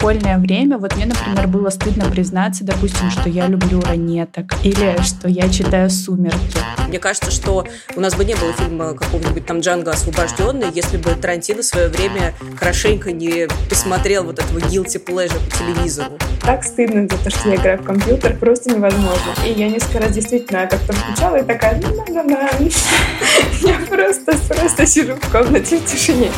школьное время, вот мне, например, было стыдно признаться, допустим, что я люблю ранеток или что я читаю «Сумерки». Мне кажется, что у нас бы не было фильма какого-нибудь там «Джанго освобожденный», если бы Тарантино в свое время хорошенько не посмотрел вот этого guilty pleasure по телевизору. Так стыдно за то, что я играю в компьютер, просто невозможно. И я несколько раз действительно как-то включала и такая, ну, да, да, Я просто, просто сижу в комнате в тишине.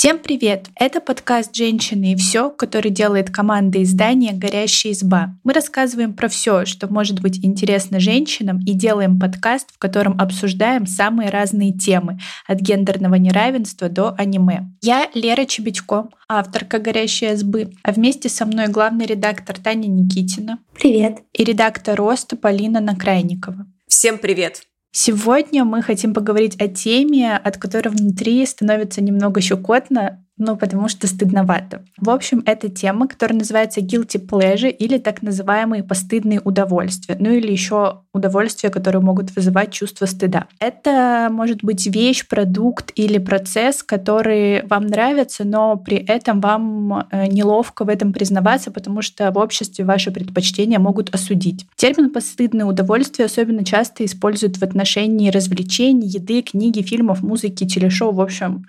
Всем привет! Это подкаст «Женщины и все», который делает команда издания «Горящая изба». Мы рассказываем про все, что может быть интересно женщинам, и делаем подкаст, в котором обсуждаем самые разные темы, от гендерного неравенства до аниме. Я Лера Чебедько, авторка «Горящей избы», а вместе со мной главный редактор Таня Никитина. Привет! И редактор «Роста» Полина Накрайникова. Всем привет! Сегодня мы хотим поговорить о теме, от которой внутри становится немного щекотно, ну, потому что стыдновато. В общем, это тема, которая называется guilty pleasure или так называемые постыдные удовольствия, ну или еще удовольствия, которые могут вызывать чувство стыда. Это может быть вещь, продукт или процесс, который вам нравится, но при этом вам э, неловко в этом признаваться, потому что в обществе ваши предпочтения могут осудить. Термин «постыдные удовольствия» особенно часто используют в отношении развлечений, еды, книги, фильмов, музыки, телешоу, в общем,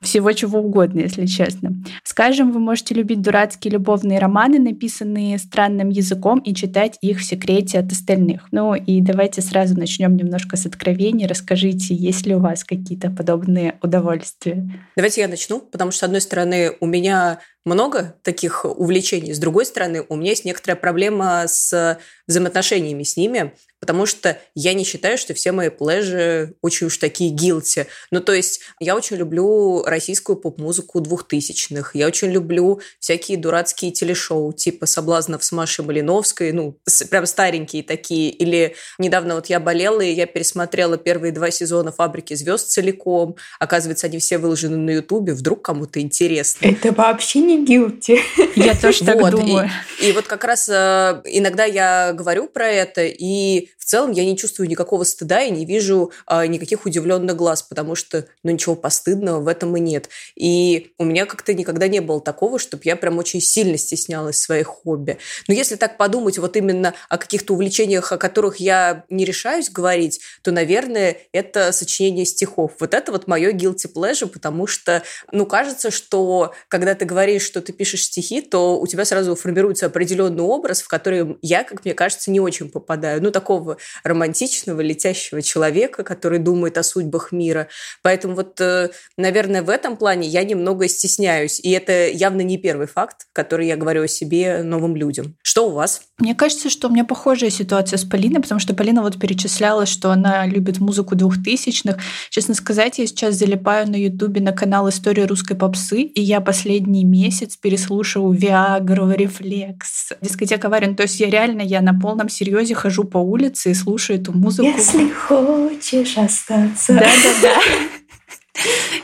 всего чего угодно, если честно. Скажем, вы можете любить дурацкие любовные романы, написанные странным языком, и читать их в секрете от остальных. Ну и давайте сразу начнем немножко с откровений. Расскажите, есть ли у вас какие-то подобные удовольствия? Давайте я начну, потому что, с одной стороны, у меня много таких увлечений. С другой стороны, у меня есть некоторая проблема с взаимоотношениями с ними, потому что я не считаю, что все мои плежи очень уж такие гилти. Ну, то есть я очень люблю российскую поп-музыку двухтысячных, я очень люблю всякие дурацкие телешоу, типа «Соблазнов с Машей Малиновской», ну, прям старенькие такие. Или недавно вот я болела, и я пересмотрела первые два сезона «Фабрики звезд» целиком. Оказывается, они все выложены на Ютубе, вдруг кому-то интересно. Это вообще не guilty. Я тоже так думаю. И вот как раз э, иногда я говорю про это, и в целом я не чувствую никакого стыда и не вижу э, никаких удивленных глаз, потому что ну, ничего постыдного в этом и нет. И у меня как-то никогда не было такого, чтобы я прям очень сильно стеснялась своих хобби. Но если так подумать вот именно о каких-то увлечениях, о которых я не решаюсь говорить, то, наверное, это сочинение стихов. Вот это вот мое guilty pleasure, потому что, ну, кажется, что когда ты говоришь, что ты пишешь стихи, то у тебя сразу формируется определенный образ, в который я, как мне кажется, не очень попадаю. Ну, такого романтичного, летящего человека, который думает о судьбах мира. Поэтому вот, э, наверное, в этом плане я немного стесняюсь. И это явно не первый факт, который я говорю о себе новым людям. Что у вас? Мне кажется, что у меня похожая ситуация с Полиной, потому что Полина вот перечисляла, что она любит музыку двухтысячных. Честно сказать, я сейчас залипаю на Ютубе на канал «История русской попсы», и я последний месяц переслушиваю Виагру, Рефлекс, дискотека Варен. То есть я реально, я на полном серьезе хожу по улице и слушаю эту музыку. Если хочешь остаться. Да-да-да.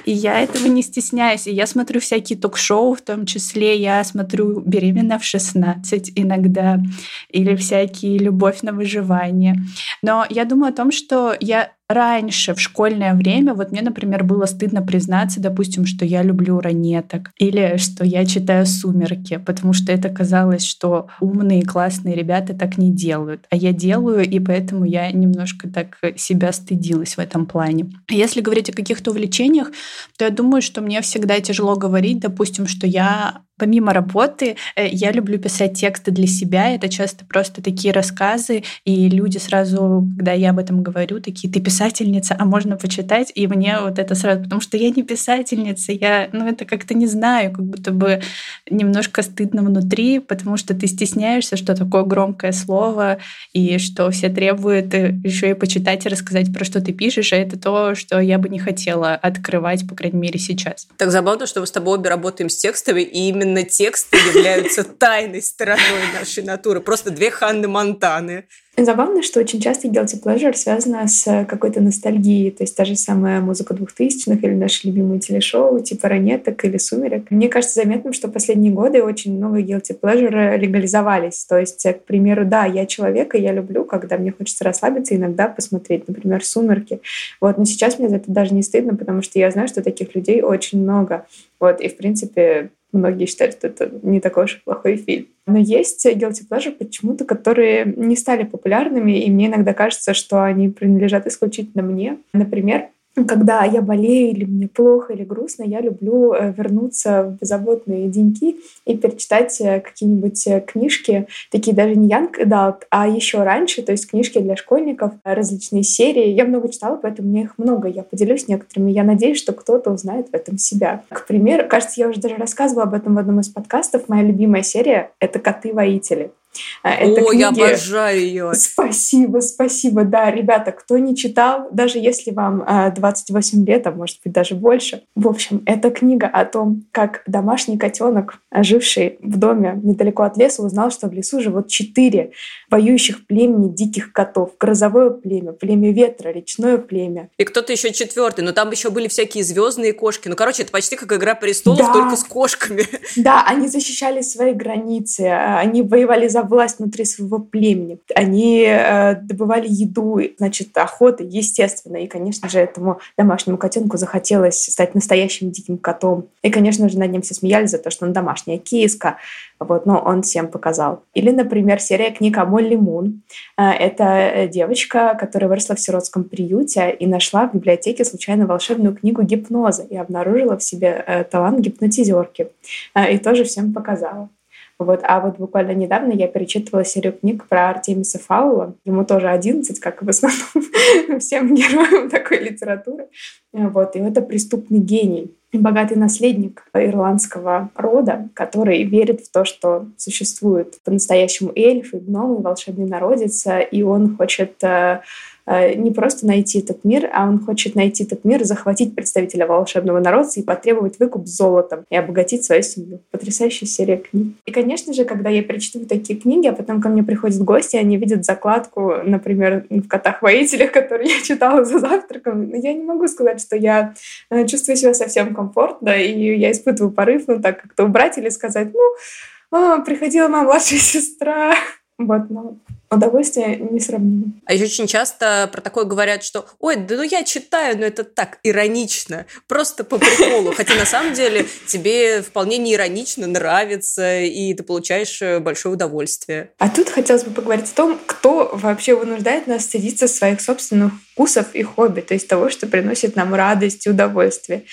И я этого не стесняюсь. И я смотрю всякие ток-шоу, в том числе я смотрю «Беременна в 16» иногда, или всякие «Любовь на выживание». Но я думаю о том, что я раньше, в школьное время, вот мне, например, было стыдно признаться, допустим, что я люблю ранеток или что я читаю «Сумерки», потому что это казалось, что умные, классные ребята так не делают. А я делаю, и поэтому я немножко так себя стыдилась в этом плане. Если говорить о каких-то увлечениях, то я думаю, что мне всегда тяжело говорить, допустим, что я Помимо работы, э, я люблю писать тексты для себя. Это часто просто такие рассказы, и люди сразу, когда я об этом говорю, такие, ты писательница, а можно почитать? И мне вот это сразу, потому что я не писательница, я, ну, это как-то не знаю, как будто бы немножко стыдно внутри, потому что ты стесняешься, что такое громкое слово, и что все требуют э, еще и почитать и рассказать, про что ты пишешь, а это то, что я бы не хотела открывать, по крайней мере, сейчас. Так забавно, что мы с тобой обе работаем с текстами, и именно именно тексты являются тайной стороной нашей натуры. Просто две Ханны Монтаны. Забавно, что очень часто guilty pleasure связано с какой-то ностальгией. То есть та же самая музыка двухтысячных или наши любимые телешоу, типа «Ранеток» или «Сумерек». Мне кажется заметным, что последние годы очень много guilty pleasure легализовались. То есть, к примеру, да, я человек, и я люблю, когда мне хочется расслабиться, иногда посмотреть, например, «Сумерки». Вот, но сейчас мне за это даже не стыдно, потому что я знаю, что таких людей очень много. Вот, и, в принципе, многие считают, что это не такой уж плохой фильм. Но есть guilty pleasure почему-то, которые не стали популярными, и мне иногда кажется, что они принадлежат исключительно мне. Например, когда я болею или мне плохо или грустно, я люблю э, вернуться в беззаботные деньки и перечитать э, какие-нибудь э, книжки, такие даже не young adult, а еще раньше, то есть книжки для школьников, различные серии. Я много читала, поэтому мне их много. Я поделюсь некоторыми. Я надеюсь, что кто-то узнает в этом себя. К примеру, кажется, я уже даже рассказывала об этом в одном из подкастов. Моя любимая серия — это «Коты-воители». А, это О, книги... я обожаю ее. Спасибо, спасибо. Да, ребята, кто не читал, даже если вам 28 а, лет, а может быть даже больше. В общем, это книга о том, как домашний котенок, живший в доме недалеко от леса, узнал, что в лесу живут четыре воюющих племени диких котов. Грозовое племя, племя ветра, речное племя. И кто-то еще четвертый, но там еще были всякие звездные кошки. Ну, короче, это почти как Игра престолов, да. только с кошками. Да, они защищали свои границы, они воевали за власть внутри своего племени. Они э, добывали еду, значит, охоты, естественно. И, конечно же, этому домашнему котенку захотелось стать настоящим диким котом. И, конечно же, над ним все смеялись за то, что он домашняя киска. Вот, но он всем показал. Или, например, серия книг о Молли Мун. Э, это девочка, которая выросла в сиротском приюте и нашла в библиотеке случайно волшебную книгу гипноза и обнаружила в себе э, талант гипнотизерки. Э, и тоже всем показала. Вот. А вот буквально недавно я перечитывала серию книг про Артемиса Фаула. Ему тоже 11, как и в основном всем героям такой литературы. Вот. И это преступный гений богатый наследник ирландского рода, который верит в то, что существует по-настоящему эльф и гном, и волшебный народец, и он хочет э, не просто найти этот мир, а он хочет найти этот мир, захватить представителя волшебного народа и потребовать выкуп золотом и обогатить свою семью. Потрясающая серия книг. И, конечно же, когда я перечитываю такие книги, а потом ко мне приходят гости, они видят закладку, например, в «Котах-воителях», которые я читала за завтраком, я не могу сказать, что я э, чувствую себя совсем комфортно, и я испытываю порыв, ну, так как-то убрать или сказать, ну, о, приходила моя младшая сестра, вот, но удовольствие несравнимо. А еще очень часто про такое говорят, что «Ой, да ну я читаю, но это так, иронично, просто по приколу». Хотя на самом деле тебе вполне не иронично нравится, и ты получаешь э, большое удовольствие. А тут хотелось бы поговорить о том, кто вообще вынуждает нас стыдиться своих собственных вкусов и хобби, то есть того, что приносит нам радость и удовольствие.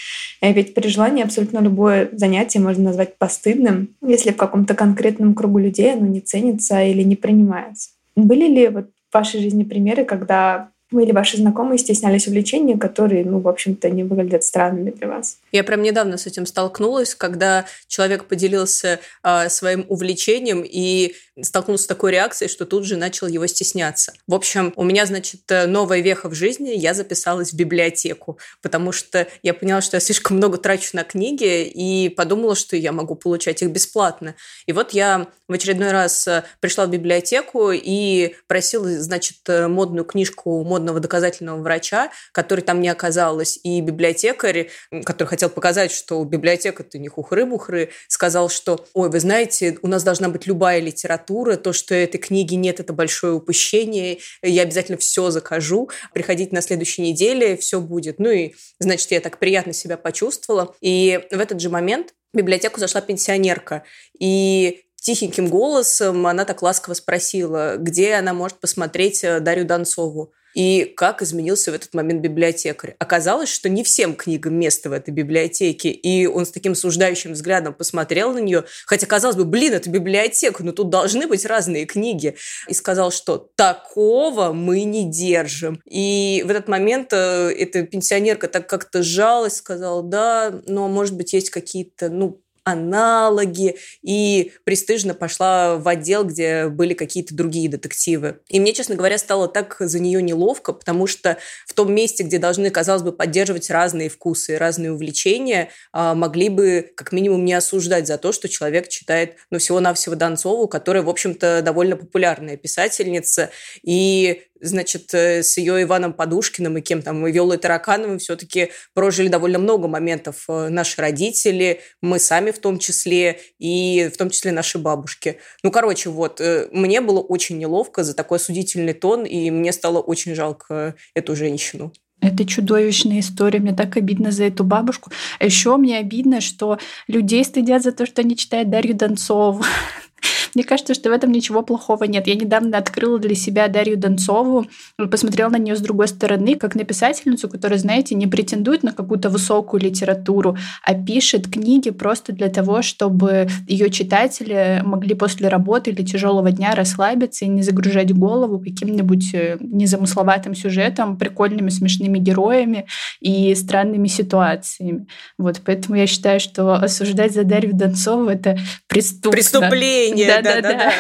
И ведь при желании абсолютно любое занятие можно назвать постыдным, если в каком-то конкретном кругу людей оно не ценится или не принимается. Были ли вот в вашей жизни примеры, когда вы или ваши знакомые стеснялись увлечений, которые, ну, в общем-то, не выглядят странными для вас? Я прям недавно с этим столкнулась, когда человек поделился э, своим увлечением и столкнулся с такой реакцией, что тут же начал его стесняться. В общем, у меня, значит, новая веха в жизни, я записалась в библиотеку, потому что я поняла, что я слишком много трачу на книги и подумала, что я могу получать их бесплатно. И вот я в очередной раз э, пришла в библиотеку и просила, значит, модную книжку модного доказательного врача, который там не оказалось, и библиотекарь, который хотел показать, что библиотека-то не хухры-бухры, сказал, что, ой, вы знаете, у нас должна быть любая литература, то, что этой книги нет, это большое упущение, я обязательно все закажу, приходите на следующей неделе, все будет. Ну и, значит, я так приятно себя почувствовала. И в этот же момент в библиотеку зашла пенсионерка, и тихеньким голосом она так ласково спросила, где она может посмотреть э, Дарью Донцову и как изменился в этот момент библиотекарь. Оказалось, что не всем книгам место в этой библиотеке, и он с таким суждающим взглядом посмотрел на нее, хотя, казалось бы, блин, это библиотека, но тут должны быть разные книги, и сказал, что такого мы не держим. И в этот момент э, эта пенсионерка так как-то сжалась, сказала, да, но, может быть, есть какие-то, ну, аналоги и престижно пошла в отдел, где были какие-то другие детективы. И мне, честно говоря, стало так за нее неловко, потому что в том месте, где должны, казалось бы, поддерживать разные вкусы разные увлечения, а, могли бы как минимум не осуждать за то, что человек читает ну, всего-навсего Донцову, которая, в общем-то, довольно популярная писательница, и значит, э, с ее Иваном Подушкиным и кем там, и Виолой Таракановым все-таки прожили довольно много моментов э, наши родители, мы сами в том числе, и в том числе наши бабушки. Ну, короче, вот, э, мне было очень неловко за такой осудительный тон, и мне стало очень жалко эту женщину. Это чудовищная история. Мне так обидно за эту бабушку. А еще мне обидно, что людей стыдят за то, что они читают Дарью Донцову. Мне кажется, что в этом ничего плохого нет. Я недавно открыла для себя Дарью Донцову, посмотрела на нее с другой стороны, как на писательницу, которая, знаете, не претендует на какую-то высокую литературу, а пишет книги просто для того, чтобы ее читатели могли после работы или тяжелого дня расслабиться и не загружать голову каким-нибудь э, незамысловатым сюжетом, прикольными смешными героями и странными ситуациями. Вот, поэтому я считаю, что осуждать за Дарью Донцову — это преступно. Преступление, да, да, да, да.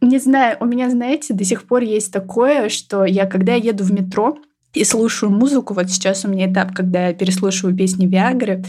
Не знаю, у меня, знаете, до сих пор есть такое, что я, когда еду в метро, и слушаю музыку. Вот сейчас у меня этап, когда я переслушиваю песни Виагры,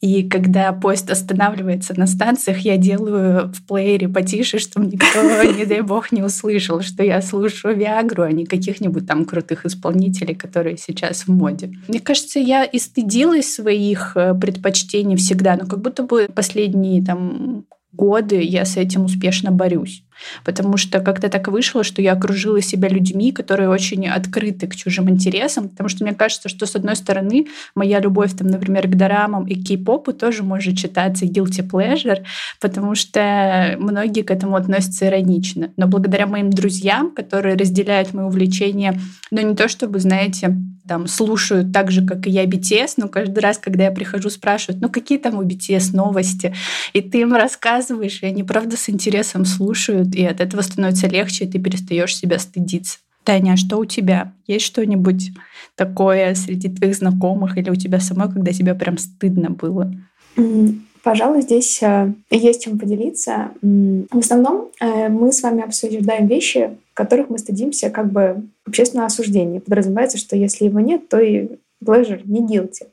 и когда поезд останавливается на станциях, я делаю в плеере потише, чтобы никто, не дай бог, не услышал, что я слушаю Виагру, а не каких-нибудь там крутых исполнителей, которые сейчас в моде. Мне кажется, я и стыдилась своих э, предпочтений всегда, но как будто бы последние там годы я с этим успешно борюсь. Потому что как-то так вышло, что я окружила себя людьми, которые очень открыты к чужим интересам. Потому что мне кажется, что, с одной стороны, моя любовь, там, например, к дорамам и кей-попу тоже может читаться guilty pleasure, потому что многие к этому относятся иронично. Но благодаря моим друзьям, которые разделяют мои увлечения, но ну, не то чтобы, знаете, там слушают так же, как и я BTS, но каждый раз, когда я прихожу, спрашивают, ну какие там у BTS новости, и ты им рассказываешь, и они правда с интересом слушают, и от этого становится легче, и ты перестаешь себя стыдиться. Таня, а что у тебя? Есть что-нибудь такое среди твоих знакомых или у тебя самой, когда тебе прям стыдно было? Пожалуй, здесь э, есть чем поделиться. В основном э, мы с вами обсуждаем вещи, которых мы стыдимся как бы общественного осуждения. Подразумевается, что если его нет, то и pleasure не guilty.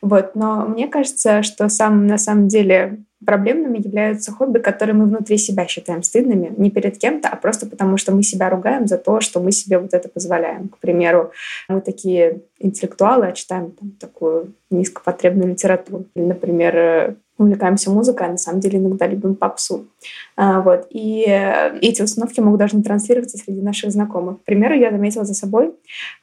Вот. Но мне кажется, что самым на самом деле проблемными являются хобби, которые мы внутри себя считаем стыдными, не перед кем-то, а просто потому, что мы себя ругаем за то, что мы себе вот это позволяем. К примеру, мы такие интеллектуалы, а читаем там, такую низкопотребную литературу. Или, например, увлекаемся музыкой, а на самом деле иногда любим попсу. А, вот. И эти установки могут даже не транслироваться среди наших знакомых. К примеру, я заметила за собой,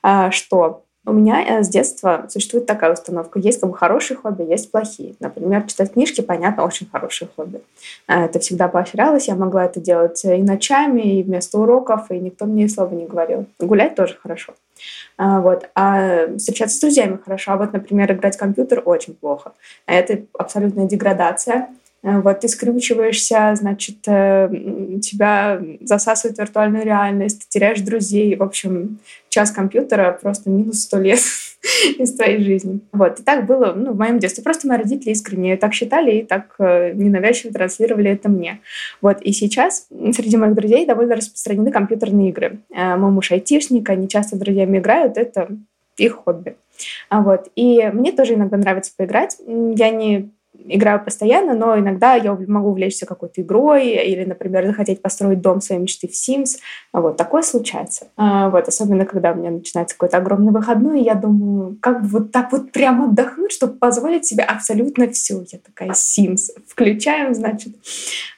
а, что у меня э, с детства существует такая установка. Есть как бы хорошие хобби, есть плохие. Например, читать книжки, понятно, очень хорошее хобби. А, это всегда поощрялось. Я могла это делать и ночами, и вместо уроков, и никто мне слова не говорил. Гулять тоже хорошо. А, вот. А встречаться с друзьями хорошо. А вот, например, играть в компьютер очень плохо. Это абсолютная деградация. А, вот ты скрючиваешься, значит, э, тебя засасывает виртуальную реальность, ты теряешь друзей. В общем, час компьютера просто минус сто лет из твоей жизни. Вот. И так было ну, в моем детстве. Просто мои родители искренне так считали и так э, ненавязчиво транслировали это мне. Вот. И сейчас среди моих друзей довольно распространены компьютерные игры. Э, мой муж айтишник, они часто с друзьями играют, это их хобби. А вот. И мне тоже иногда нравится поиграть. Я не играю постоянно, но иногда я могу увлечься какой-то игрой или, например, захотеть построить дом своей мечты в Sims. Вот, такое случается. А, вот, особенно, когда у меня начинается какой-то огромный выходной, я думаю, как бы вот так вот прямо отдохнуть, чтобы позволить себе абсолютно все. Я такая Sims. Включаем, значит,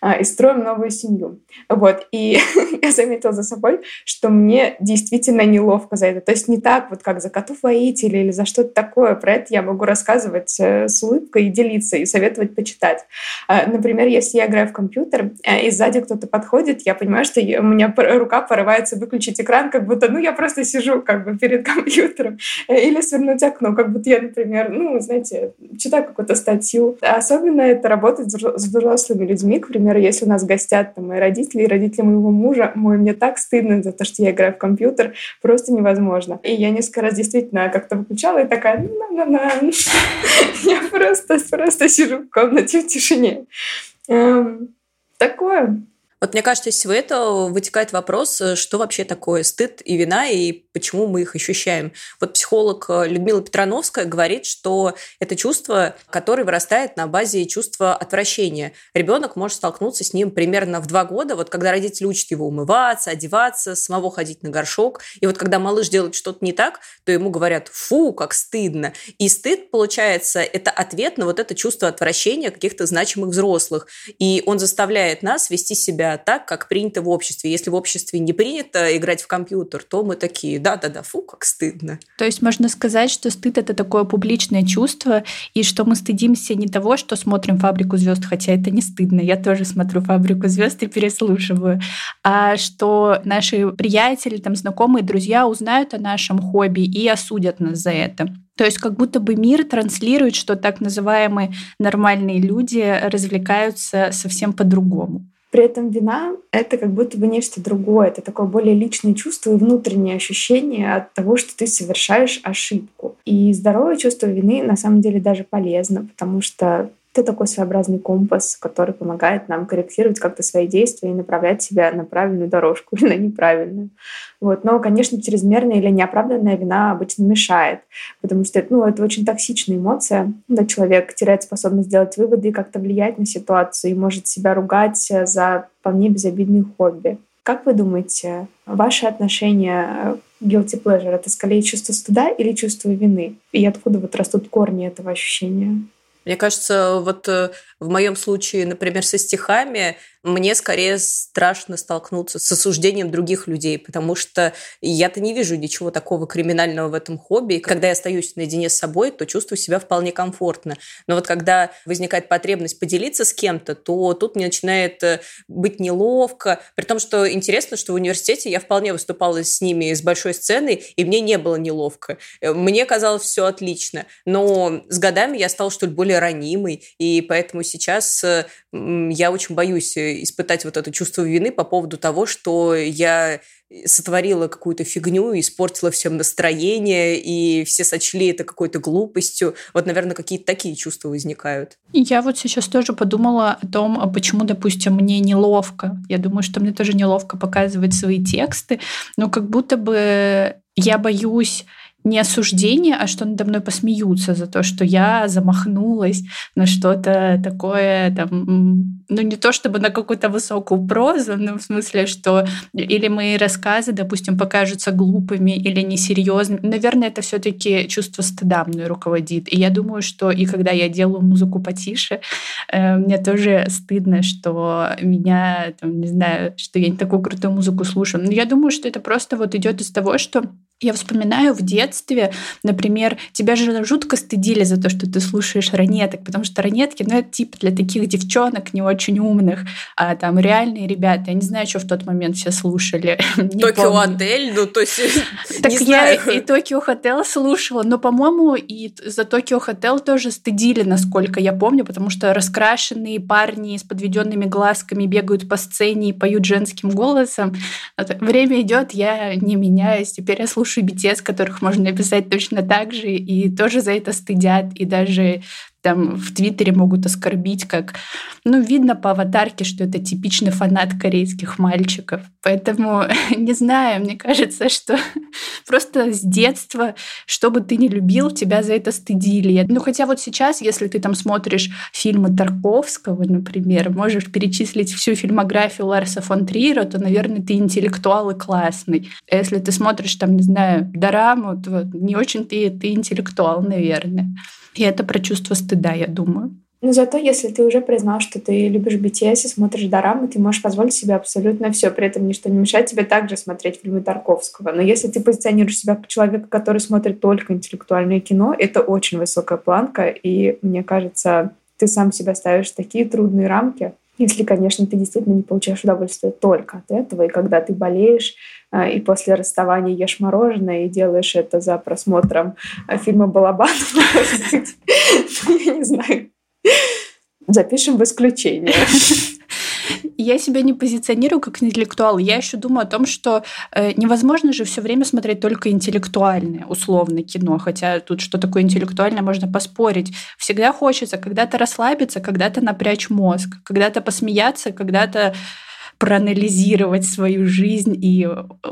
а, и строим новую семью. Вот, и я заметила за собой, что мне действительно неловко за это. То есть не так вот, как за котов воителей или за что-то такое. Про это я могу рассказывать э, с улыбкой и делиться, и советовать почитать. А, например, если я играю в компьютер, э, и сзади кто-то подходит, я понимаю, что у меня рука порывается выключить экран, как будто, ну, я просто сижу как бы перед компьютером. Э, или свернуть окно, как будто я, например, ну, знаете, читаю какую-то статью. Особенно это работает с взрослыми людьми. К примеру, если у нас гостят там, мои родители и родители моего мужа, мой, мне так стыдно за то, что я играю в компьютер, просто невозможно. И я несколько раз действительно как-то выключала и такая, на-на-на. Я просто, просто сижу в комнате в тишине. Эм, такое. Вот мне кажется, из всего этого вытекает вопрос, э, что вообще такое стыд и вина, и почему мы их ощущаем. Вот психолог э, Людмила Петрановская говорит, что это чувство, которое вырастает на базе чувства отвращения. Ребенок может столкнуться с ним примерно в два года, вот когда родители учат его умываться, одеваться, самого ходить на горшок. И вот когда малыш делает что-то не так, то ему говорят «фу, как стыдно». И стыд, получается, это ответ на вот это чувство отвращения каких-то значимых взрослых. И он заставляет нас вести себя так, как принято в обществе. Если в обществе не принято играть в компьютер, то мы такие, да-да-да, фу, как стыдно. То есть можно сказать, что стыд — это такое публичное чувство, и что мы стыдимся не того, что смотрим «Фабрику звезд», хотя это не стыдно, я тоже смотрю «Фабрику звезд» и переслушиваю, а что наши приятели, там, знакомые, друзья узнают о нашем хобби и осудят нас за это. То есть как будто бы мир транслирует, что так называемые нормальные люди развлекаются совсем по-другому. При этом вина — это как будто бы нечто другое. Это такое более личное чувство и внутреннее ощущение от того, что ты совершаешь ошибку. И здоровое чувство вины на самом деле даже полезно, потому что это такой своеобразный компас, который помогает нам корректировать как-то свои действия и направлять себя на правильную дорожку или на неправильную. Вот. Но, конечно, чрезмерная или неоправданная вина обычно мешает, потому что ну, это очень токсичная эмоция, когда человек теряет способность делать выводы и как-то влиять на ситуацию и может себя ругать за вполне безобидные хобби. Как вы думаете, ваше отношение к guilty pleasure — это скорее чувство стыда или чувство вины? И откуда вот растут корни этого ощущения? Мне кажется, вот э, в моем случае, например, со стихами, мне скорее страшно столкнуться с осуждением других людей, потому что я-то не вижу ничего такого криминального в этом хобби. Когда я остаюсь наедине с собой, то чувствую себя вполне комфортно. Но вот когда возникает потребность поделиться с кем-то, то тут мне начинает э, быть неловко. При том, что интересно, что в университете я вполне выступала с ними с большой сцены, и мне не было неловко. Э, мне казалось все отлично. Но с годами я стала, что ли, более ранимой, и поэтому сейчас э, я очень боюсь испытать вот это чувство вины по поводу того, что я сотворила какую-то фигню, испортила всем настроение, и все сочли это какой-то глупостью. Вот, наверное, какие-то такие чувства возникают. Я вот сейчас тоже подумала о том, а почему, допустим, мне неловко. Я думаю, что мне тоже неловко показывать свои тексты, но как будто бы я боюсь не осуждение, а что надо мной посмеются за то, что я замахнулась на что-то такое, там, ну не то чтобы на какую-то высокую прозу, но в смысле, что или мои рассказы, допустим, покажутся глупыми или несерьезными. Наверное, это все-таки чувство стыда мной руководит. И я думаю, что и когда я делаю музыку потише, э, мне тоже стыдно, что меня, там, не знаю, что я не такую крутую музыку слушаю. Но я думаю, что это просто вот идет из того, что я вспоминаю в детстве, например, тебя же жутко стыдили за то, что ты слушаешь ранеток, потому что ранетки, ну, это типа для таких девчонок не очень умных, а там реальные ребята. Я не знаю, что в тот момент все слушали. Токио Отель, ну, то есть, Так я и Токио Хотел слушала, но, по-моему, и за Токио Хотел тоже стыдили, насколько я помню, потому что раскрашенные парни с подведенными глазками бегают по сцене и поют женским голосом. Время идет, я не меняюсь, теперь я слушаю слушаю BTS, которых можно написать точно так же, и тоже за это стыдят, и даже там в Твиттере могут оскорбить, как, ну, видно по аватарке, что это типичный фанат корейских мальчиков. Поэтому, не знаю, мне кажется, что просто с детства, что бы ты ни любил, тебя за это стыдили. Ну, хотя вот сейчас, если ты там смотришь фильмы Тарковского, например, можешь перечислить всю фильмографию Ларса фон Триера, то, наверное, ты интеллектуал и классный. А если ты смотришь там, не знаю, дораму, то не очень ты, ты интеллектуал, наверное. И это про чувство стыда, я думаю. Но зато, если ты уже признал, что ты любишь BTS и смотришь дорамы, ты можешь позволить себе абсолютно все. При этом ничто не мешает тебе также смотреть фильмы Тарковского. Но если ты позиционируешь себя как человека, который смотрит только интеллектуальное кино, это очень высокая планка. И мне кажется, ты сам себя ставишь в такие трудные рамки, если, конечно, ты действительно не получаешь удовольствие только от этого. И когда ты болеешь, а, и после расставания ешь мороженое и делаешь это за просмотром а, фильма «Балабан», я не знаю. Запишем в исключение. Я себя не позиционирую как интеллектуал. Я еще думаю о том, что э, невозможно же все время смотреть только интеллектуальное, условно, кино. Хотя тут что такое интеллектуальное, можно поспорить. Всегда хочется когда-то расслабиться, когда-то напрячь мозг, когда-то посмеяться, когда-то проанализировать свою жизнь и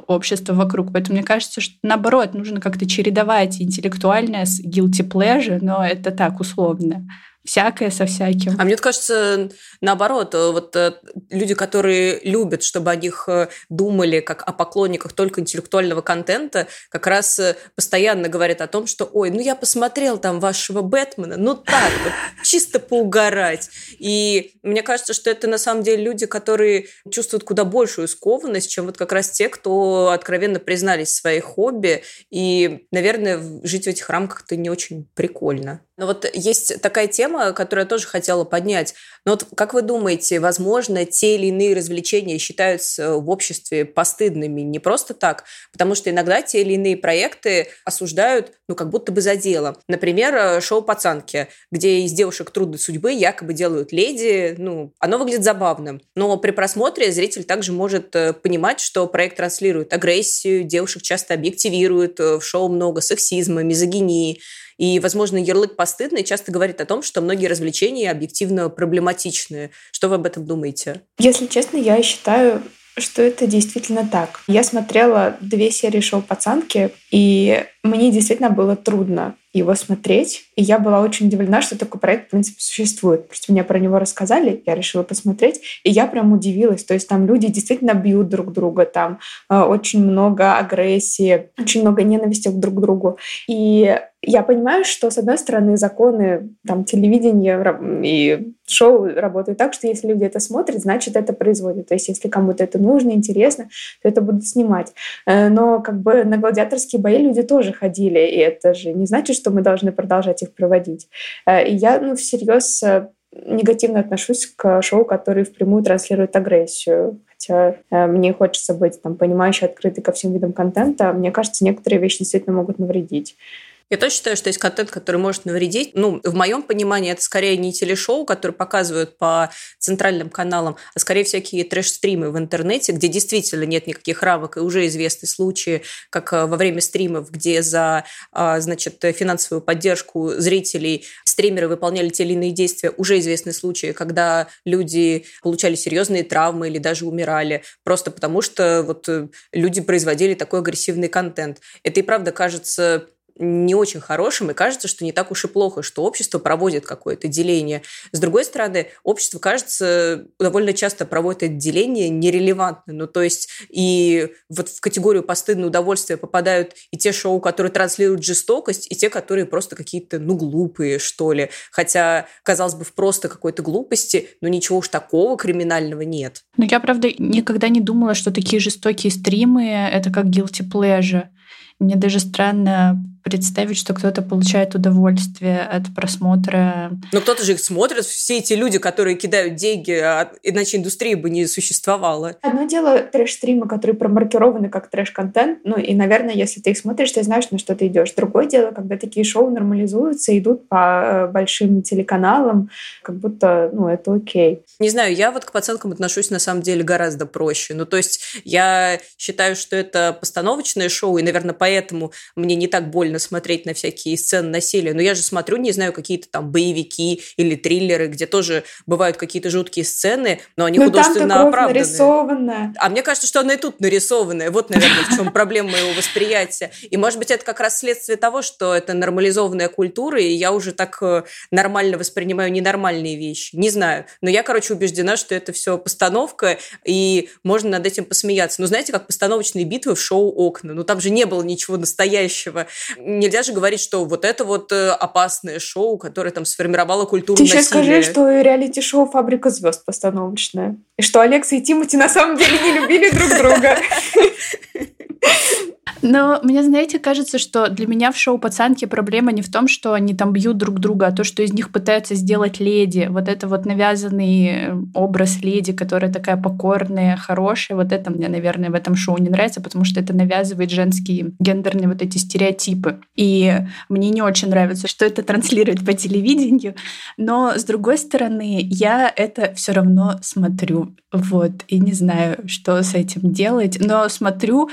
общество вокруг. Поэтому мне кажется, что наоборот, нужно как-то чередовать интеллектуальное с guilty pleasure, но это так условно всякое со всяким. А мне кажется, наоборот, э, вот э, люди, которые любят, чтобы о них э, думали как о поклонниках только интеллектуального контента, как раз постоянно говорят о том, что, ой, ну я посмотрел там вашего Бэтмена, ну так вот, чисто поугарать. И мне кажется, что это на самом деле люди, которые чувствуют куда большую скованность, чем вот как раз те, кто откровенно признались в своей хобби. И, наверное, жить в этих рамках-то не очень прикольно. Но вот есть такая тема, которую я тоже хотела поднять. Но вот как вы думаете, возможно, те или иные развлечения считаются в обществе постыдными не просто так, потому что иногда те или иные проекты осуждают, ну, как будто бы за дело. Например, э, шоу «Пацанки», где из девушек трудной судьбы якобы делают леди. Ну, оно выглядит забавным. Но при просмотре зритель также может э, понимать, что проект транслирует агрессию, девушек часто объективируют, э, в шоу много сексизма, мизогинии. И, возможно, ярлык постыдный часто говорит о том, что многие развлечения объективно проблематичны. Что вы об этом думаете? Если честно, я считаю, что это действительно так. Я смотрела две серии шоу «Пацанки», и мне действительно было трудно его смотреть. И я была очень удивлена, что такой проект, в принципе, существует. Просто мне про него рассказали, я решила посмотреть, и я прям удивилась. То есть там люди действительно бьют друг друга, там э, очень много агрессии, очень много ненависти друг к другу. И я понимаю, что, с одной стороны, законы там, телевидения и шоу работают так, что если люди это смотрят, значит, это производят. То есть если кому-то это нужно, интересно, то это будут снимать. Э, но как бы на гладиаторские бои люди тоже ходили, и это же не значит, что мы должны продолжать их проводить. Э, и я ну, всерьез э, негативно отношусь к шоу, которые впрямую транслируют агрессию. Хотя э, мне хочется быть там, понимающей, открытой ко всем видам контента. Мне кажется, некоторые вещи действительно могут навредить. Я тоже считаю, что есть контент, который может навредить. Ну, в моем понимании, это скорее не телешоу, которые показывают по центральным каналам, а скорее всякие трэш-стримы в интернете, где действительно нет никаких рамок, и уже известны случаи, как э, во время стримов, где за, а, значит, финансовую поддержку зрителей стримеры выполняли те или иные действия. Уже известны случаи, когда люди получали серьезные травмы или даже умирали, просто потому что вот э, люди производили такой агрессивный контент. Это и правда кажется не очень хорошим, и кажется, что не так уж и плохо, что общество проводит какое-то деление. С другой стороны, общество, кажется, довольно часто проводит это деление нерелевантно. Ну, то есть и вот в категорию постыдное удовольствие попадают и те шоу, которые транслируют жестокость, и те, которые просто какие-то, ну, глупые, что ли. Хотя, казалось бы, в просто какой-то глупости, но ничего уж такого криминального нет. Ну, я, правда, никогда не думала, что такие жестокие стримы — это как guilty pleasure. Мне даже странно представить, что кто-то получает удовольствие от просмотра. Но кто-то же их смотрит, все эти люди, которые кидают деньги, а иначе индустрия бы не существовала. Одно дело трэш-стримы, которые промаркированы как трэш-контент, ну и, наверное, если ты их смотришь, ты знаешь, на что ты идешь. Другое дело, когда такие шоу нормализуются, идут по э, большим телеканалам, как будто, ну, это окей. Не знаю, я вот к пацанкам отношусь на самом деле гораздо проще. Ну, то есть я считаю, что это постановочное шоу, и, наверное, поэтому мне не так больно больно смотреть на всякие сцены насилия, но я же смотрю, не знаю, какие-то там боевики или триллеры, где тоже бывают какие-то жуткие сцены, но они но художественно оправданные. нарисованная. А мне кажется, что она и тут нарисованная. Вот, наверное, в чем проблема моего восприятия. И, может быть, это как раз следствие того, что это нормализованная культура, и я уже так э, нормально воспринимаю ненормальные вещи. Не знаю. Но я, короче, убеждена, что это все постановка, и можно над этим посмеяться. Но знаете, как постановочные битвы в шоу «Окна». Ну, там же не было ничего настоящего нельзя же говорить, что вот это вот э, опасное шоу, которое там сформировало культуру Ты насилия. еще скажи, что реалити-шоу «Фабрика звезд» постановочное. И что Алекса и Тимати на самом деле не любили друг друга. Но мне, знаете, кажется, что для меня в шоу «Пацанки» проблема не в том, что они там бьют друг друга, а то, что из них пытаются сделать леди. Вот это вот навязанный э, образ леди, которая такая покорная, хорошая. Вот это мне, наверное, в этом шоу не нравится, потому что это навязывает женские гендерные вот эти стереотипы. И мне не очень нравится, что это транслирует по телевидению. Но, с другой стороны, я это все равно смотрю. Вот. И не знаю, что с этим делать. Но смотрю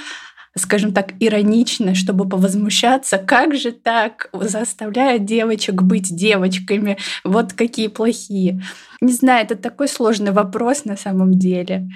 скажем так, иронично, чтобы повозмущаться, как же так заставляют девочек быть девочками, вот какие плохие. Не знаю, это такой сложный вопрос на самом деле.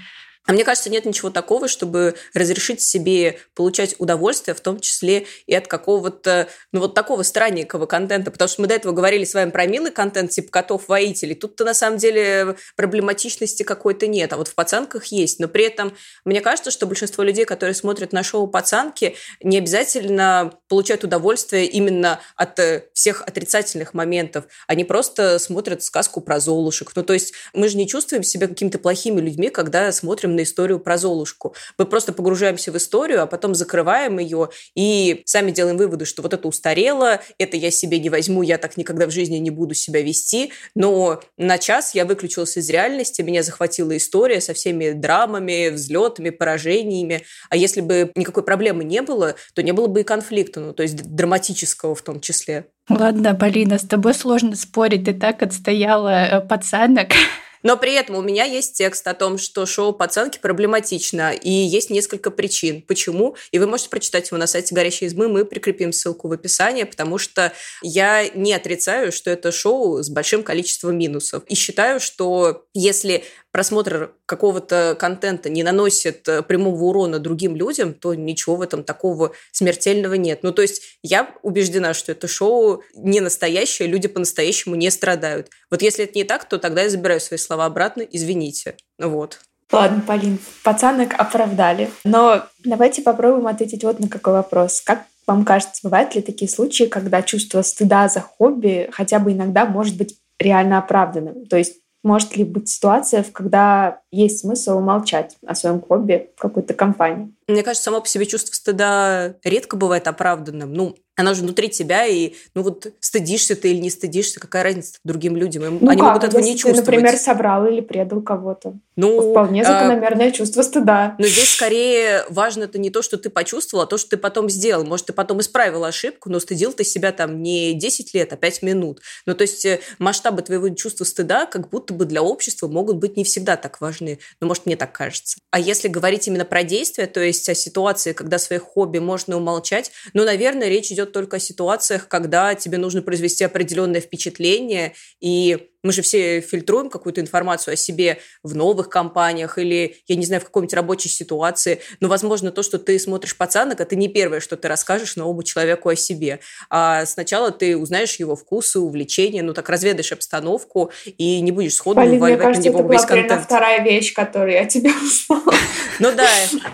А мне кажется, нет ничего такого, чтобы разрешить себе получать удовольствие, в том числе и от какого-то, ну вот такого странненького контента, потому что мы до этого говорили с вами про милый контент, типа котов-воителей. Тут-то на самом деле проблематичности какой-то нет, а вот в «Пацанках» есть. Но при этом мне кажется, что большинство людей, которые смотрят на шоу «Пацанки», не обязательно получают удовольствие именно от э, всех отрицательных моментов. Они просто смотрят сказку про Золушек. Ну то есть мы же не чувствуем себя какими-то плохими людьми, когда смотрим на историю про Золушку. Мы просто погружаемся в историю, а потом закрываем ее и сами делаем выводы, что вот это устарело, это я себе не возьму, я так никогда в жизни не буду себя вести. Но на час я выключилась из реальности, меня захватила история со всеми драмами, взлетами, поражениями. А если бы никакой проблемы не было, то не было бы и конфликта, ну, то есть драматического в том числе. Ладно, Полина, с тобой сложно спорить, ты так отстояла э, пацанок. Но при этом у меня есть текст о том, что шоу «Пацанки» проблематично, и есть несколько причин, почему. И вы можете прочитать его на сайте «Горящей избы», мы прикрепим ссылку в описании, потому что я не отрицаю, что это шоу с большим количеством минусов. И считаю, что если просмотр какого-то контента не наносит э, прямого урона другим людям, то ничего в этом такого смертельного нет. Ну, то есть я убеждена, что это шоу не настоящее, люди по-настоящему не страдают. Вот если это не так, то тогда я забираю свои слова обратно, извините. Вот. Ладно, Полин, пацанок оправдали. Но давайте попробуем ответить вот на какой вопрос. Как вам кажется, бывают ли такие случаи, когда чувство стыда за хобби хотя бы иногда может быть реально оправданным? То есть может ли быть ситуация, когда есть смысл умолчать о своем хобби в какой-то компании? Мне кажется, само по себе чувство стыда редко бывает оправданным. Ну, оно же внутри тебя, и, ну вот, стыдишься ты или не стыдишься, какая разница другим людям? Ну Они как? могут этого Если не чувствовать. ты, например, собрал или предал кого-то. Ну, Вполне а, закономерное а, чувство стыда. Но здесь скорее важно это не то, что ты почувствовал, а то, что ты потом сделал. Может, ты потом исправил ошибку, но стыдил ты себя там не 10 лет, а 5 минут. Ну, то есть э, масштабы твоего чувства стыда как будто бы для общества могут быть не всегда так важны. Ну, может, мне так кажется. А если говорить именно про действия, то есть о ситуации, когда своих хобби можно умолчать, ну, наверное, речь идет идет только о ситуациях, когда тебе нужно произвести определенное впечатление, и мы же все фильтруем какую-то информацию о себе в новых компаниях или, я не знаю, в какой-нибудь рабочей ситуации. Но, возможно, то, что ты смотришь пацанок, это не первое, что ты расскажешь новому человеку о себе. А сначала ты узнаешь его вкусы, увлечения, ну так разведаешь обстановку и не будешь сходу Полин, вываливать мне кажется, на него это весь была контент. вторая вещь, которую я тебе узнала. Ну да,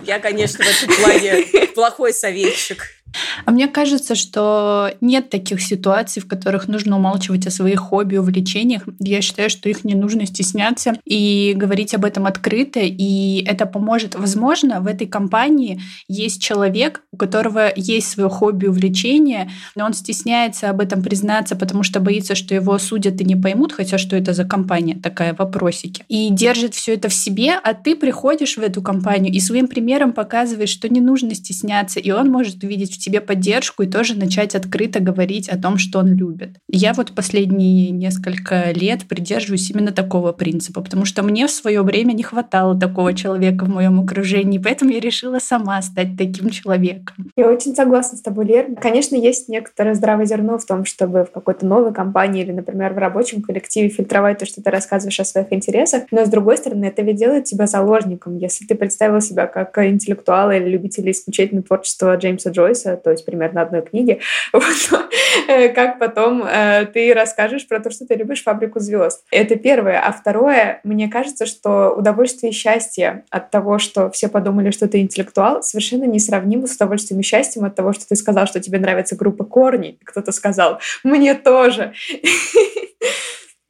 я, конечно, в этом плане плохой советчик. А мне кажется, что нет таких ситуаций, в которых нужно умалчивать о своих хобби, увлечениях. Я считаю, что их не нужно стесняться и говорить об этом открыто, и это поможет. Возможно, в этой компании есть человек, у которого есть свое хобби, увлечение, но он стесняется об этом признаться, потому что боится, что его судят и не поймут, хотя что это за компания такая, вопросики. И держит все это в себе, а ты приходишь в эту компанию и своим примером показываешь, что не нужно стесняться, и он может увидеть в тебе поддержку и тоже начать открыто говорить о том, что он любит. Я вот последние несколько лет придерживаюсь именно такого принципа, потому что мне в свое время не хватало такого человека в моем окружении, поэтому я решила сама стать таким человеком. Я очень согласна с тобой, Лер. Конечно, есть некоторое здравое зерно в том, чтобы в какой-то новой компании или, например, в рабочем коллективе фильтровать то, что ты рассказываешь о своих интересах, но, с другой стороны, это ведь делает тебя заложником. Если ты представил себя как интеллектуала или любителя исключительно творчества Джеймса Джойса, то есть примерно одной книги, вот, э, как потом э, ты расскажешь про то, что ты любишь фабрику звезд. Это первое. А второе, мне кажется, что удовольствие и счастье от того, что все подумали, что ты интеллектуал, совершенно несравнимо с удовольствием и счастьем от того, что ты сказал, что тебе нравится группа Корни. Кто-то сказал, мне тоже.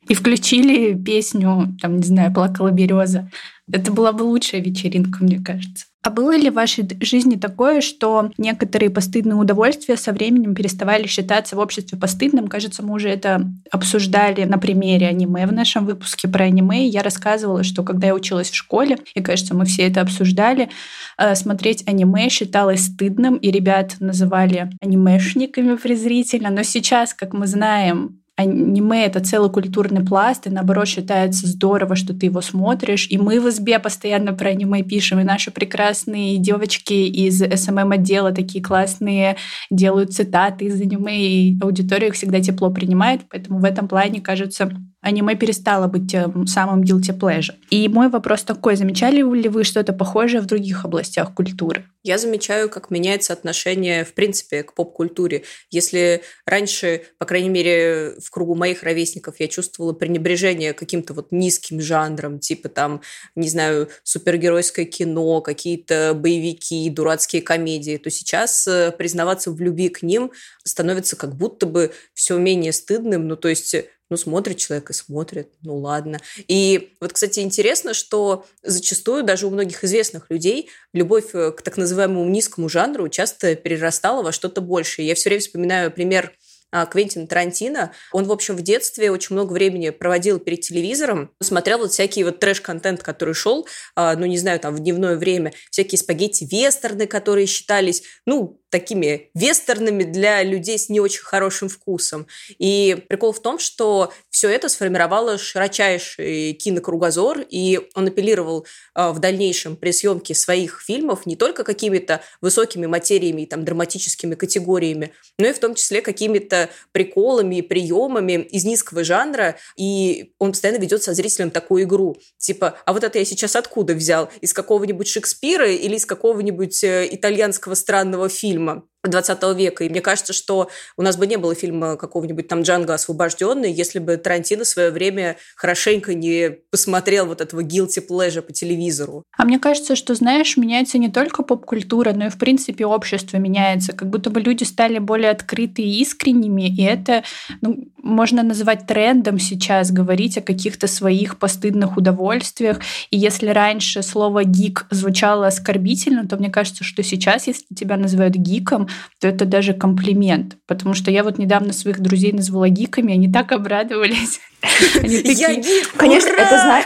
И включили песню, там, не знаю, «Плакала береза». Это была бы лучшая вечеринка, мне кажется. А было ли в вашей жизни такое, что некоторые постыдные удовольствия со временем переставали считаться в обществе постыдным? Кажется, мы уже это обсуждали на примере аниме в нашем выпуске про аниме. Я рассказывала, что когда я училась в школе, и, кажется, мы все это обсуждали, э, смотреть аниме считалось стыдным, и ребят называли анимешниками презрительно. Но сейчас, как мы знаем, аниме — это целый культурный пласт, и наоборот считается здорово, что ты его смотришь. И мы в СБ постоянно про аниме пишем, и наши прекрасные девочки из СММ-отдела такие классные делают цитаты из аниме, и аудитория их всегда тепло принимает, поэтому в этом плане, кажется, аниме перестало быть самым guilty pleasure. И мой вопрос такой, замечали ли вы что-то похожее в других областях культуры? Я замечаю, как меняется отношение, в принципе, к поп-культуре. Если раньше, по крайней мере, в кругу моих ровесников я чувствовала пренебрежение каким-то вот низким жанром, типа там, не знаю, супергеройское кино, какие-то боевики, дурацкие комедии, то сейчас э, признаваться в любви к ним становится как будто бы все менее стыдным. Ну, то есть ну, смотрит человек и смотрит, ну, ладно. И вот, кстати, интересно, что зачастую даже у многих известных людей любовь э, к так называемому низкому жанру часто перерастала во что-то большее. Я все время вспоминаю пример а, Квентин Тарантино. Он, в общем, в детстве очень много времени проводил перед телевизором, смотрел вот всякий вот трэш-контент, который шел, а, ну, не знаю, там, в дневное время, всякие спагетти-вестерны, которые считались, ну, такими вестернами для людей с не очень хорошим вкусом. И прикол в том, что все это сформировало широчайший кинокругозор, и он апеллировал э, в дальнейшем при съемке своих фильмов не только какими-то высокими материями там, драматическими категориями, но и в том числе какими-то приколами и приемами из низкого жанра, и он постоянно ведет со зрителем такую игру. Типа, а вот это я сейчас откуда взял? Из какого-нибудь Шекспира или из какого-нибудь э, итальянского странного фильма? Фильма 20 века. И мне кажется, что у нас бы не было фильма какого-нибудь там Джанго освобожденный, если бы Тарантино в свое время хорошенько не посмотрел вот этого guilty pleasure по телевизору. А мне кажется, что, знаешь, меняется не только поп-культура, но и, в принципе, общество меняется. Как будто бы люди стали более открыты и искренними, и это ну, можно называть трендом сейчас, говорить о каких-то своих постыдных удовольствиях. И если раньше слово «гик» звучало оскорбительно, то мне кажется, что сейчас, если тебя называют гиком, то это даже комплимент. Потому что я вот недавно своих друзей назвала гиками, они так обрадовались. Я гик! Конечно, это знаю.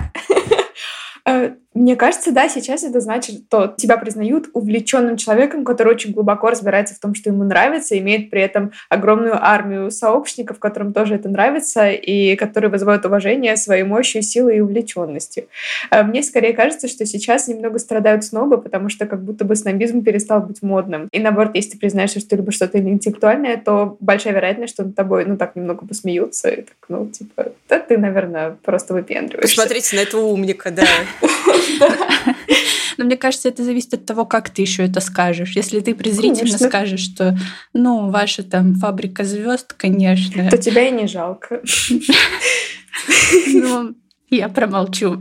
Мне кажется, да, сейчас это значит, что тебя признают увлеченным человеком, который очень глубоко разбирается в том, что ему нравится, имеет при этом огромную армию сообщников, которым тоже это нравится, и которые вызывают уважение своей мощью, силой и увлеченностью. Э, мне скорее кажется, что сейчас немного страдают снобы, потому что как будто бы снобизм перестал быть модным. И наоборот, если ты признаешь, что ты любишь что-то интеллектуальное, то большая вероятность, что над тобой, ну, так немного посмеются, и так, ну, типа, да ты, наверное, просто выпендриваешься. Посмотрите на этого умника, да. Но мне кажется, это зависит от того, как ты еще это скажешь. Если ты презрительно конечно. скажешь, что, ну, ваша там фабрика звезд, конечно. То тебя и не жалко. Ну, я промолчу.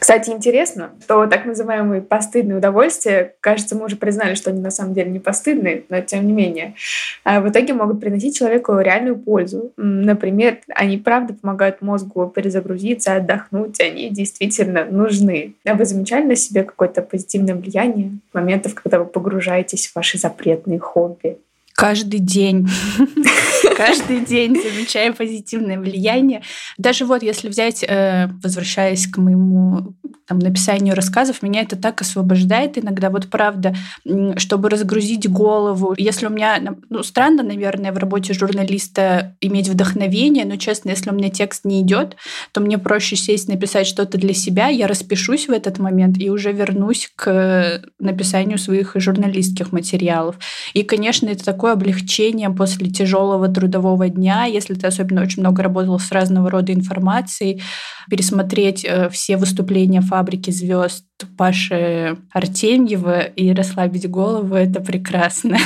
Кстати, интересно, что так называемые постыдные удовольствия, кажется, мы уже признали, что они на самом деле не постыдные, но тем не менее, а, в итоге могут приносить человеку реальную пользу. Например, они правда помогают мозгу перезагрузиться, отдохнуть, они действительно нужны. А вы замечали на себе какое-то позитивное влияние моментов, когда вы погружаетесь в ваши запретные хобби? Каждый день. Каждый день замечаю позитивное влияние. Даже вот если взять, э, возвращаясь к моему там, написанию рассказов, меня это так освобождает иногда. Вот правда, чтобы разгрузить голову. Если у меня, ну, странно, наверное, в работе журналиста иметь вдохновение, но, честно, если у меня текст не идет, то мне проще сесть, написать что-то для себя, я распишусь в этот момент и уже вернусь к написанию своих журналистских материалов. И, конечно, это такое облегчение после тяжелого трудового дня, если ты особенно очень много работал с разного рода информацией, пересмотреть э, все выступления фабрики звезд Паши Артемьева и расслабить голову, это прекрасно.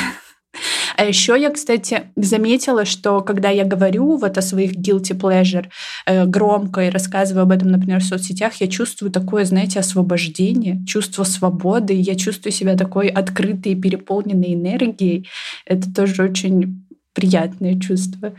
А еще я, кстати, заметила, что когда я говорю вот о своих guilty pleasure э, громко и рассказываю об этом, например, в соцсетях, я чувствую такое, знаете, освобождение, чувство свободы, я чувствую себя такой открытой и переполненной энергией. Это тоже очень приятное чувство.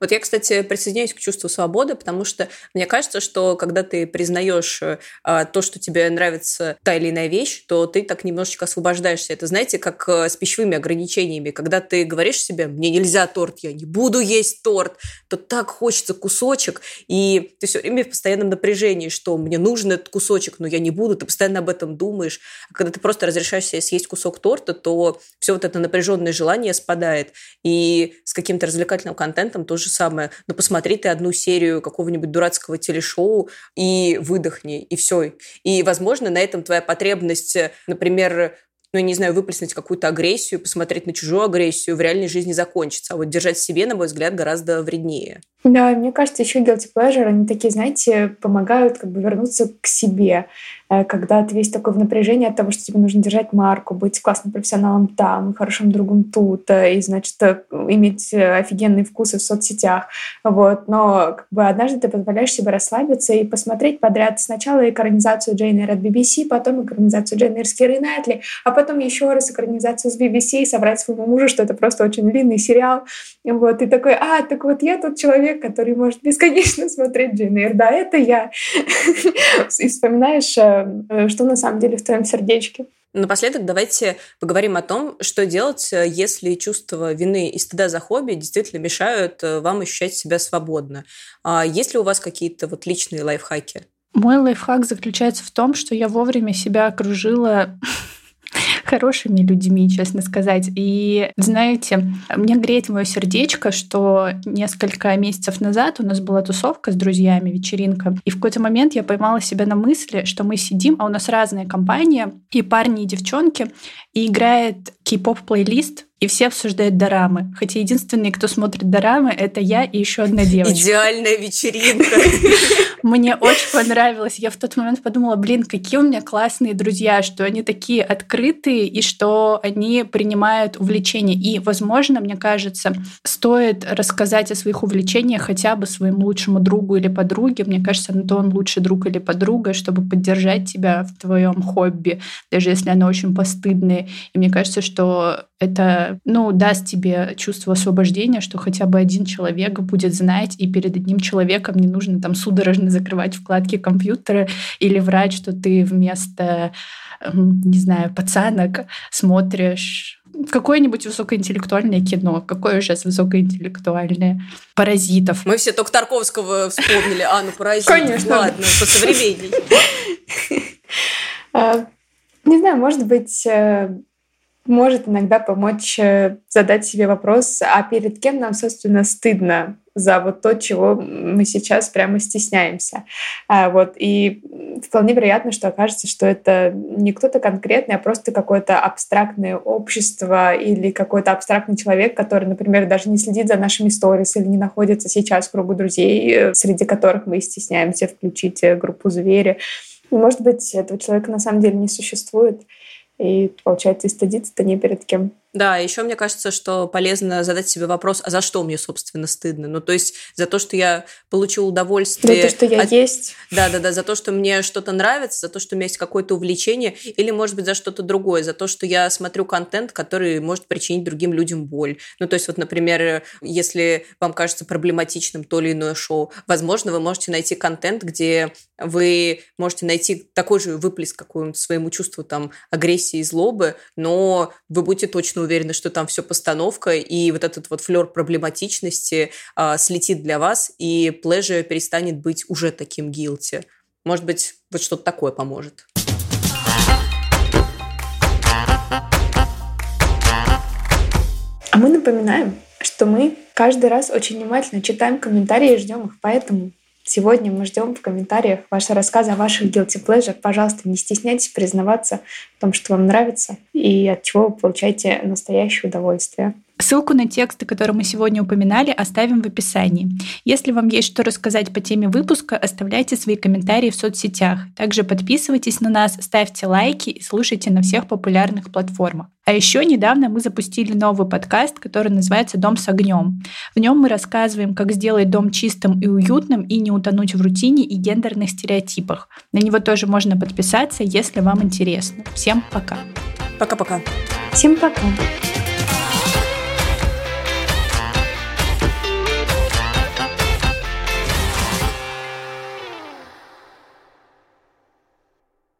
Вот я, кстати, присоединяюсь к чувству свободы, потому что мне кажется, что когда ты признаешь а, то, что тебе нравится та или иная вещь, то ты так немножечко освобождаешься. Это, знаете, как а, с пищевыми ограничениями. Когда ты говоришь себе, мне нельзя торт, я не буду есть торт, то так хочется кусочек, и ты все время в постоянном напряжении, что мне нужен этот кусочек, но я не буду, ты постоянно об этом думаешь. А когда ты просто разрешаешь себе съесть кусок торта, то все вот это напряженное желание спадает. И с каким-то развлекательным контентом тоже же самое. Но посмотри ты одну серию какого-нибудь дурацкого телешоу и выдохни, и все. И, возможно, на этом твоя потребность, например, ну, я не знаю, выплеснуть какую-то агрессию, посмотреть на чужую агрессию в реальной жизни закончится. А вот держать себе, на мой взгляд, гораздо вреднее. Да, мне кажется, еще guilty pleasure, они такие, знаете, помогают как бы вернуться к себе, э, когда ты весь такой в напряжении от того, что тебе нужно держать марку, быть классным профессионалом там, хорошим другом тут, э, и, значит, э, иметь офигенные вкусы в соцсетях. Вот. Но как бы однажды ты позволяешь себе расслабиться и посмотреть подряд сначала экранизацию Джейн Эйр от BBC, потом экранизацию Джейн Эйр с Кирой Найтли, а потом еще раз экранизацию с BBC и соврать своему мужу, что это просто очень длинный сериал. Вот. И такой, а, так вот я тот человек, который может бесконечно смотреть Джейн Эйр. Да, это я. И вспоминаешь, э, что на самом деле в твоем сердечке. Напоследок давайте поговорим о том, что делать, э, если чувство вины и стыда за хобби действительно мешают э, вам ощущать себя свободно. А есть ли у вас какие-то вот личные лайфхаки? Мой лайфхак заключается в том, что я вовремя себя окружила хорошими людьми, честно сказать. И знаете, мне греет мое сердечко, что несколько месяцев назад у нас была тусовка с друзьями, вечеринка. И в какой-то момент я поймала себя на мысли, что мы сидим, а у нас разные компании, и парни, и девчонки, и играет кей-поп плейлист, и все обсуждают дорамы. Хотя единственный, кто смотрит дорамы, это я и еще одна девочка. Идеальная вечеринка. Мне очень понравилось. Я в тот момент подумала, блин, какие у меня классные друзья, что они такие открытые и что они принимают увлечения. И, возможно, мне кажется, стоит рассказать о своих увлечениях хотя бы своему лучшему другу или подруге. Мне кажется, на то он лучший друг или подруга, чтобы поддержать тебя в твоем хобби, даже если оно очень постыдное. И мне кажется, что это, ну, даст тебе чувство освобождения, что хотя бы один человек будет знать, и перед одним человеком не нужно там судорожно закрывать вкладки компьютера или врать, что ты вместо, эм, не знаю, пацанок смотришь какое-нибудь высокоинтеллектуальное кино. Какое сейчас высокоинтеллектуальное? Паразитов. Мы все только Тарковского вспомнили. А, ну паразитов. Конечно. Ладно, посовременней. А, не знаю, может быть, э, может иногда помочь э, задать себе вопрос, а перед кем нам, собственно, стыдно за вот то, чего мы сейчас прямо стесняемся. А, вот. И вполне вероятно, что окажется, что это не кто-то конкретный, а просто какое-то абстрактное общество или какой-то абстрактный человек, который, например, даже не следит за нашими сторис или не находится сейчас в кругу друзей, э, среди которых мы стесняемся включить э, группу «Звери». Может быть, этого человека на самом деле не существует, и, получается, и стыдиться-то не перед кем. Да, еще мне кажется, что полезно задать себе вопрос, а за что мне, собственно, стыдно? Ну, то есть за то, что я получил удовольствие. За то, что я от... есть. Да, да, да, за то, что мне что-то нравится, за то, что у меня есть какое-то увлечение, или, может быть, за что-то другое, за то, что я смотрю контент, который может причинить другим людям боль. Ну, то есть вот, например, если вам кажется проблематичным то или иное шоу, возможно, вы можете найти контент, где вы можете найти такой же выплеск какому-то своему чувству там агрессии и злобы, но вы будете точно уверены, что там все постановка, и вот этот вот флер проблематичности а, слетит для вас, и плеже перестанет быть уже таким гилти. Может быть, вот что-то такое поможет. А мы напоминаем, что мы каждый раз очень внимательно читаем комментарии и ждем их, поэтому Сегодня мы ждем в комментариях ваши рассказы о ваших guilty pleasure. Пожалуйста, не стесняйтесь признаваться в том, что вам нравится и от чего вы получаете настоящее удовольствие. Ссылку на тексты, которые мы сегодня упоминали, оставим в описании. Если вам есть что рассказать по теме выпуска, оставляйте свои комментарии в соцсетях. Также подписывайтесь на нас, ставьте лайки и слушайте на всех популярных платформах. А еще недавно мы запустили новый подкаст, который называется «Дом с огнем». В нем мы рассказываем, как сделать дом чистым и уютным и не утонуть в рутине и гендерных стереотипах. На него тоже можно подписаться, если вам интересно. Всем пока. Пока-пока. Всем пока.